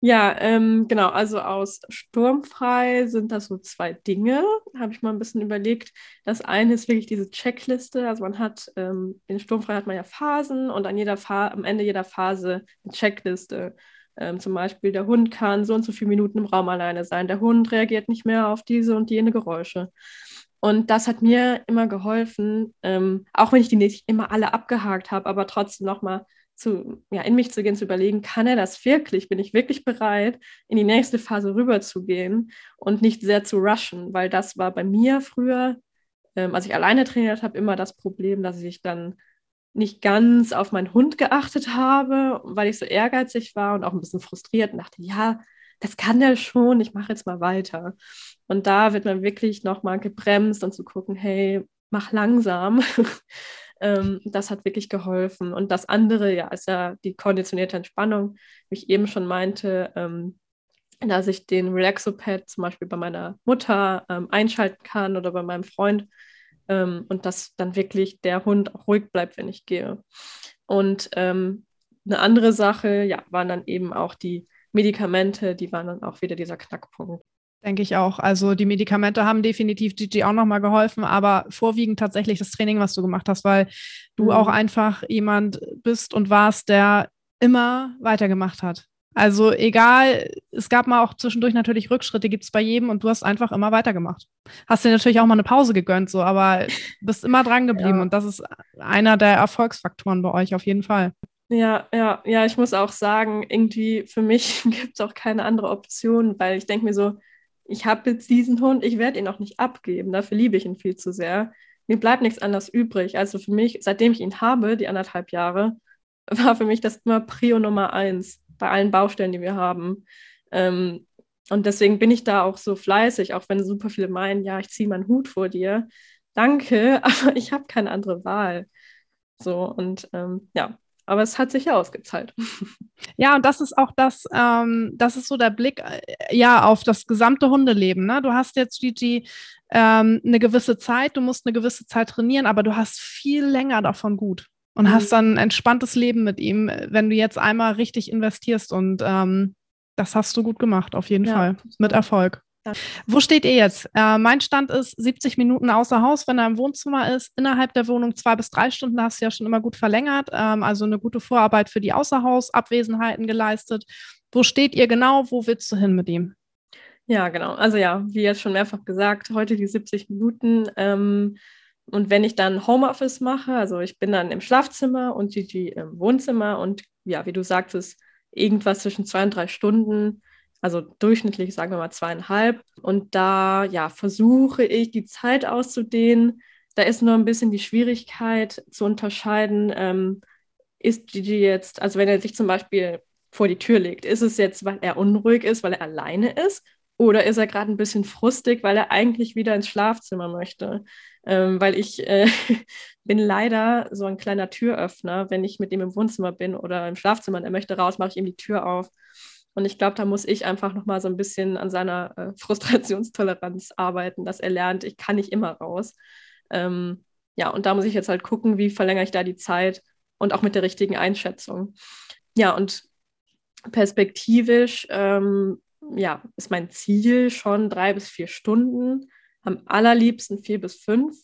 Ja, ähm, genau. Also aus Sturmfrei sind das so zwei Dinge, habe ich mal ein bisschen überlegt. Das eine ist wirklich diese Checkliste. Also man hat, ähm, in Sturmfrei hat man ja Phasen und an jeder Fa am Ende jeder Phase eine Checkliste. Ähm, zum Beispiel, der Hund kann so und so viele Minuten im Raum alleine sein. Der Hund reagiert nicht mehr auf diese und jene Geräusche. Und das hat mir immer geholfen, ähm, auch wenn ich die nicht immer alle abgehakt habe, aber trotzdem nochmal zu, ja, in mich zu gehen, zu überlegen, kann er das wirklich? Bin ich wirklich bereit, in die nächste Phase rüberzugehen und nicht sehr zu rushen? Weil das war bei mir früher, ähm, als ich alleine trainiert habe, immer das Problem, dass ich dann nicht ganz auf meinen Hund geachtet habe, weil ich so ehrgeizig war und auch ein bisschen frustriert und dachte, ja, das kann der schon, ich mache jetzt mal weiter. Und da wird man wirklich nochmal gebremst und zu gucken, hey, mach langsam. Ähm, das hat wirklich geholfen. Und das andere, ja, ist ja die konditionierte Entspannung, wie ich eben schon meinte, ähm, dass ich den Relaxopad zum Beispiel bei meiner Mutter ähm, einschalten kann oder bei meinem Freund ähm, und dass dann wirklich der Hund auch ruhig bleibt, wenn ich gehe. Und ähm, eine andere Sache, ja, waren dann eben auch die Medikamente, die waren dann auch wieder dieser Knackpunkt. Denke ich auch. Also die Medikamente haben definitiv Gigi auch nochmal geholfen, aber vorwiegend tatsächlich das Training, was du gemacht hast, weil du mhm. auch einfach jemand bist und warst, der immer weitergemacht hat. Also egal, es gab mal auch zwischendurch natürlich Rückschritte, gibt es bei jedem und du hast einfach immer weitergemacht. Hast dir natürlich auch mal eine Pause gegönnt, so, aber bist immer dran geblieben ja. und das ist einer der Erfolgsfaktoren bei euch auf jeden Fall. Ja, ja, ja, ich muss auch sagen, irgendwie für mich gibt es auch keine andere Option, weil ich denke mir so, ich habe jetzt diesen Hund, ich werde ihn auch nicht abgeben, dafür liebe ich ihn viel zu sehr. Mir bleibt nichts anderes übrig. Also für mich, seitdem ich ihn habe, die anderthalb Jahre, war für mich das immer Prio Nummer eins bei allen Baustellen, die wir haben. Ähm, und deswegen bin ich da auch so fleißig, auch wenn super viele meinen, ja, ich ziehe meinen Hut vor dir. Danke, aber ich habe keine andere Wahl. So, und ähm, ja, aber es hat sich ja ausgezahlt. Ja, und das ist auch das, ähm, das ist so der Blick äh, ja auf das gesamte Hundeleben. Ne? Du hast jetzt, Gigi, ähm, eine gewisse Zeit, du musst eine gewisse Zeit trainieren, aber du hast viel länger davon gut und mhm. hast dann ein entspanntes Leben mit ihm, wenn du jetzt einmal richtig investierst und ähm, das hast du gut gemacht, auf jeden ja, Fall, mit Erfolg. Wo steht ihr jetzt? Äh, mein Stand ist 70 Minuten außer Haus, wenn er im Wohnzimmer ist. Innerhalb der Wohnung zwei bis drei Stunden hast du ja schon immer gut verlängert. Ähm, also eine gute Vorarbeit für die Außerhausabwesenheiten geleistet. Wo steht ihr genau? Wo willst du hin mit ihm? Ja, genau. Also ja, wie jetzt schon mehrfach gesagt, heute die 70 Minuten. Ähm, und wenn ich dann Homeoffice mache, also ich bin dann im Schlafzimmer und Gigi im Wohnzimmer und ja, wie du sagtest, irgendwas zwischen zwei und drei Stunden also durchschnittlich sagen wir mal zweieinhalb. Und da ja, versuche ich die Zeit auszudehnen. Da ist nur ein bisschen die Schwierigkeit zu unterscheiden, ähm, ist Gigi jetzt, also wenn er sich zum Beispiel vor die Tür legt. Ist es jetzt, weil er unruhig ist, weil er alleine ist? Oder ist er gerade ein bisschen frustig, weil er eigentlich wieder ins Schlafzimmer möchte? Ähm, weil ich äh, bin leider so ein kleiner Türöffner, wenn ich mit ihm im Wohnzimmer bin oder im Schlafzimmer und er möchte raus, mache ich ihm die Tür auf. Und ich glaube, da muss ich einfach nochmal so ein bisschen an seiner äh, Frustrationstoleranz arbeiten, dass er lernt, ich kann nicht immer raus. Ähm, ja, und da muss ich jetzt halt gucken, wie verlängere ich da die Zeit und auch mit der richtigen Einschätzung. Ja, und perspektivisch, ähm, ja, ist mein Ziel schon drei bis vier Stunden, am allerliebsten vier bis fünf.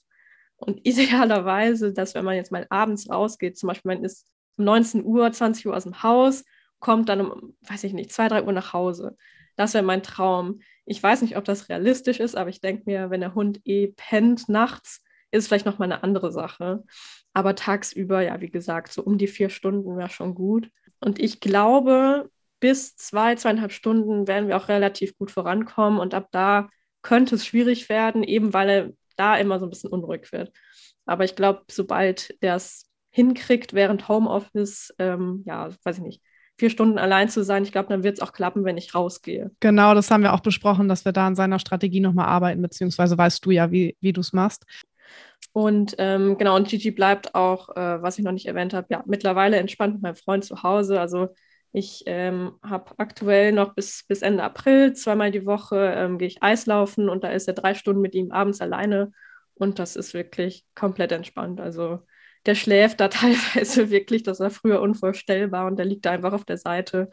Und idealerweise, dass wenn man jetzt mal abends rausgeht, zum Beispiel man ist um 19 Uhr, 20 Uhr aus dem Haus, kommt dann um, weiß ich nicht, zwei, drei Uhr nach Hause. Das wäre mein Traum. Ich weiß nicht, ob das realistisch ist, aber ich denke mir, wenn der Hund eh pennt nachts, ist es vielleicht nochmal eine andere Sache. Aber tagsüber, ja, wie gesagt, so um die vier Stunden wäre schon gut. Und ich glaube, bis zwei, zweieinhalb Stunden werden wir auch relativ gut vorankommen. Und ab da könnte es schwierig werden, eben weil er da immer so ein bisschen unruhig wird. Aber ich glaube, sobald der es hinkriegt während Homeoffice, ähm, ja, weiß ich nicht, vier Stunden allein zu sein, ich glaube, dann wird es auch klappen, wenn ich rausgehe. Genau, das haben wir auch besprochen, dass wir da an seiner Strategie nochmal arbeiten, beziehungsweise weißt du ja, wie, wie du es machst. Und ähm, genau, und Gigi bleibt auch, äh, was ich noch nicht erwähnt habe, ja, mittlerweile entspannt mit meinem Freund zu Hause. Also ich ähm, habe aktuell noch bis, bis Ende April zweimal die Woche ähm, gehe ich Eislaufen und da ist er drei Stunden mit ihm abends alleine und das ist wirklich komplett entspannt. Also der schläft da teilweise wirklich, das war früher unvorstellbar und der liegt da einfach auf der Seite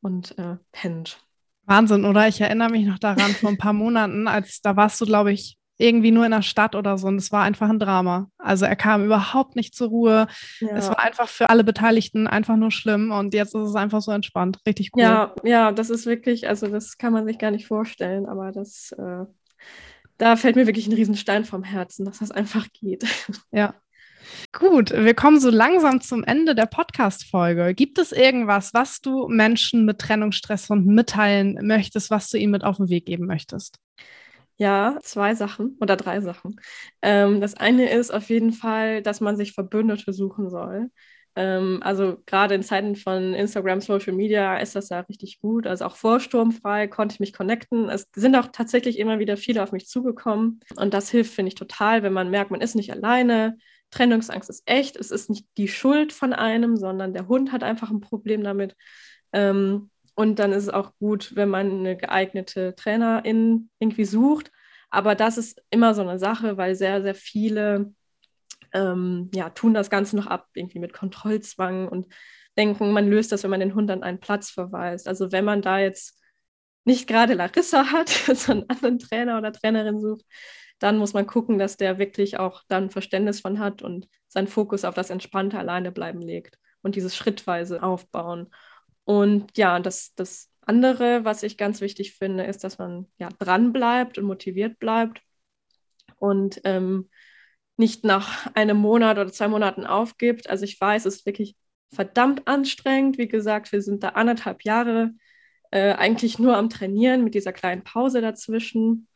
und äh, pennt. Wahnsinn, oder? Ich erinnere mich noch daran vor ein paar Monaten, als da warst du, glaube ich, irgendwie nur in der Stadt oder so. Und es war einfach ein Drama. Also er kam überhaupt nicht zur Ruhe. Ja. Es war einfach für alle Beteiligten einfach nur schlimm. Und jetzt ist es einfach so entspannt. Richtig cool. Ja, ja, das ist wirklich, also das kann man sich gar nicht vorstellen, aber das, äh, da fällt mir wirklich ein Riesenstein vom Herzen, dass das einfach geht. Ja. Gut, wir kommen so langsam zum Ende der Podcast-Folge. Gibt es irgendwas, was du Menschen mit Trennungsstress und mitteilen möchtest, was du ihnen mit auf den Weg geben möchtest? Ja, zwei Sachen oder drei Sachen. Ähm, das eine ist auf jeden Fall, dass man sich Verbündete suchen soll. Ähm, also gerade in Zeiten von Instagram, Social Media ist das ja richtig gut. Also auch vor Sturmfrei konnte ich mich connecten. Es sind auch tatsächlich immer wieder viele auf mich zugekommen. Und das hilft, finde ich, total, wenn man merkt, man ist nicht alleine. Trennungsangst ist echt. Es ist nicht die Schuld von einem, sondern der Hund hat einfach ein Problem damit. Ähm, und dann ist es auch gut, wenn man eine geeignete Trainerin irgendwie sucht. Aber das ist immer so eine Sache, weil sehr, sehr viele ähm, ja, tun das Ganze noch ab, irgendwie mit Kontrollzwang und denken, man löst das, wenn man den Hund an einen Platz verweist. Also wenn man da jetzt nicht gerade Larissa hat, sondern einen anderen Trainer oder Trainerin sucht, dann muss man gucken, dass der wirklich auch dann Verständnis von hat und seinen Fokus auf das entspannte Alleinebleiben legt und dieses schrittweise aufbauen. Und ja, das, das andere, was ich ganz wichtig finde, ist, dass man ja dran bleibt und motiviert bleibt und ähm, nicht nach einem Monat oder zwei Monaten aufgibt. Also ich weiß, es ist wirklich verdammt anstrengend. Wie gesagt, wir sind da anderthalb Jahre äh, eigentlich nur am Trainieren mit dieser kleinen Pause dazwischen.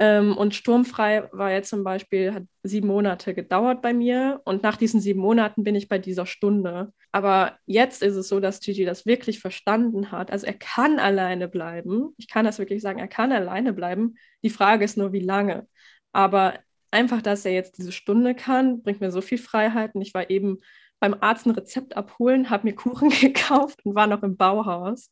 Ähm, und sturmfrei war jetzt zum Beispiel, hat sieben Monate gedauert bei mir. Und nach diesen sieben Monaten bin ich bei dieser Stunde. Aber jetzt ist es so, dass Gigi das wirklich verstanden hat. Also er kann alleine bleiben. Ich kann das wirklich sagen, er kann alleine bleiben. Die Frage ist nur, wie lange. Aber einfach, dass er jetzt diese Stunde kann, bringt mir so viel Freiheit. Und ich war eben beim Arzt ein Rezept abholen, habe mir Kuchen gekauft und war noch im Bauhaus.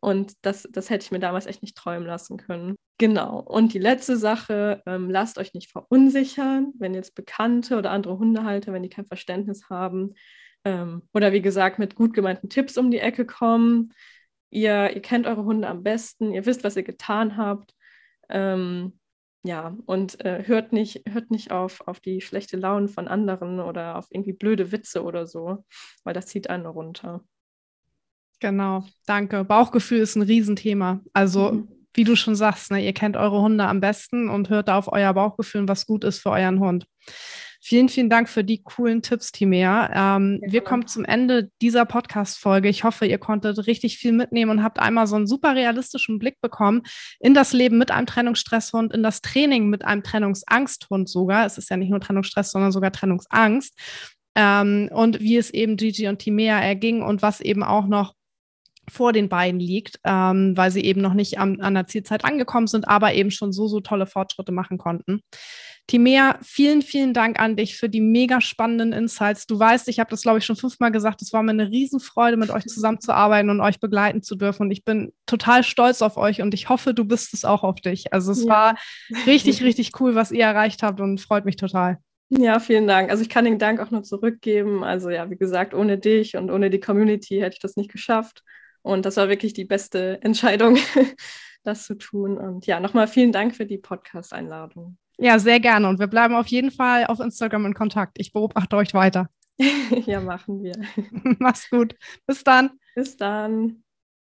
Und das, das hätte ich mir damals echt nicht träumen lassen können. Genau. Und die letzte Sache, ähm, lasst euch nicht verunsichern, wenn jetzt Bekannte oder andere Hundehalter, wenn die kein Verständnis haben ähm, oder wie gesagt mit gut gemeinten Tipps um die Ecke kommen. Ihr, ihr kennt eure Hunde am besten, ihr wisst, was ihr getan habt. Ähm, ja, und äh, hört nicht, hört nicht auf, auf die schlechte Laune von anderen oder auf irgendwie blöde Witze oder so, weil das zieht einen runter. Genau, danke. Bauchgefühl ist ein Riesenthema. Also, mhm. wie du schon sagst, ne, ihr kennt eure Hunde am besten und hört da auf euer Bauchgefühl, was gut ist für euren Hund. Vielen, vielen Dank für die coolen Tipps, Timea. Ähm, wir kommen zum Ende dieser Podcast-Folge. Ich hoffe, ihr konntet richtig viel mitnehmen und habt einmal so einen super realistischen Blick bekommen in das Leben mit einem Trennungsstresshund, in das Training mit einem Trennungsangsthund sogar. Es ist ja nicht nur Trennungsstress, sondern sogar Trennungsangst. Ähm, und wie es eben Gigi und Timea erging und was eben auch noch vor den beiden liegt, ähm, weil sie eben noch nicht am, an der Zielzeit angekommen sind, aber eben schon so, so tolle Fortschritte machen konnten. Timea, vielen, vielen Dank an dich für die mega spannenden Insights. Du weißt, ich habe das, glaube ich, schon fünfmal gesagt, es war mir eine Riesenfreude, mit euch zusammenzuarbeiten und euch begleiten zu dürfen. Und ich bin total stolz auf euch und ich hoffe, du bist es auch auf dich. Also es ja. war richtig, richtig cool, was ihr erreicht habt und freut mich total. Ja, vielen Dank. Also ich kann den Dank auch nur zurückgeben. Also ja, wie gesagt, ohne dich und ohne die Community hätte ich das nicht geschafft. Und das war wirklich die beste Entscheidung, das zu tun. Und ja, nochmal vielen Dank für die Podcast-Einladung. Ja, sehr gerne. Und wir bleiben auf jeden Fall auf Instagram in Kontakt. Ich beobachte euch weiter. ja, machen wir. Mach's gut. Bis dann. Bis dann.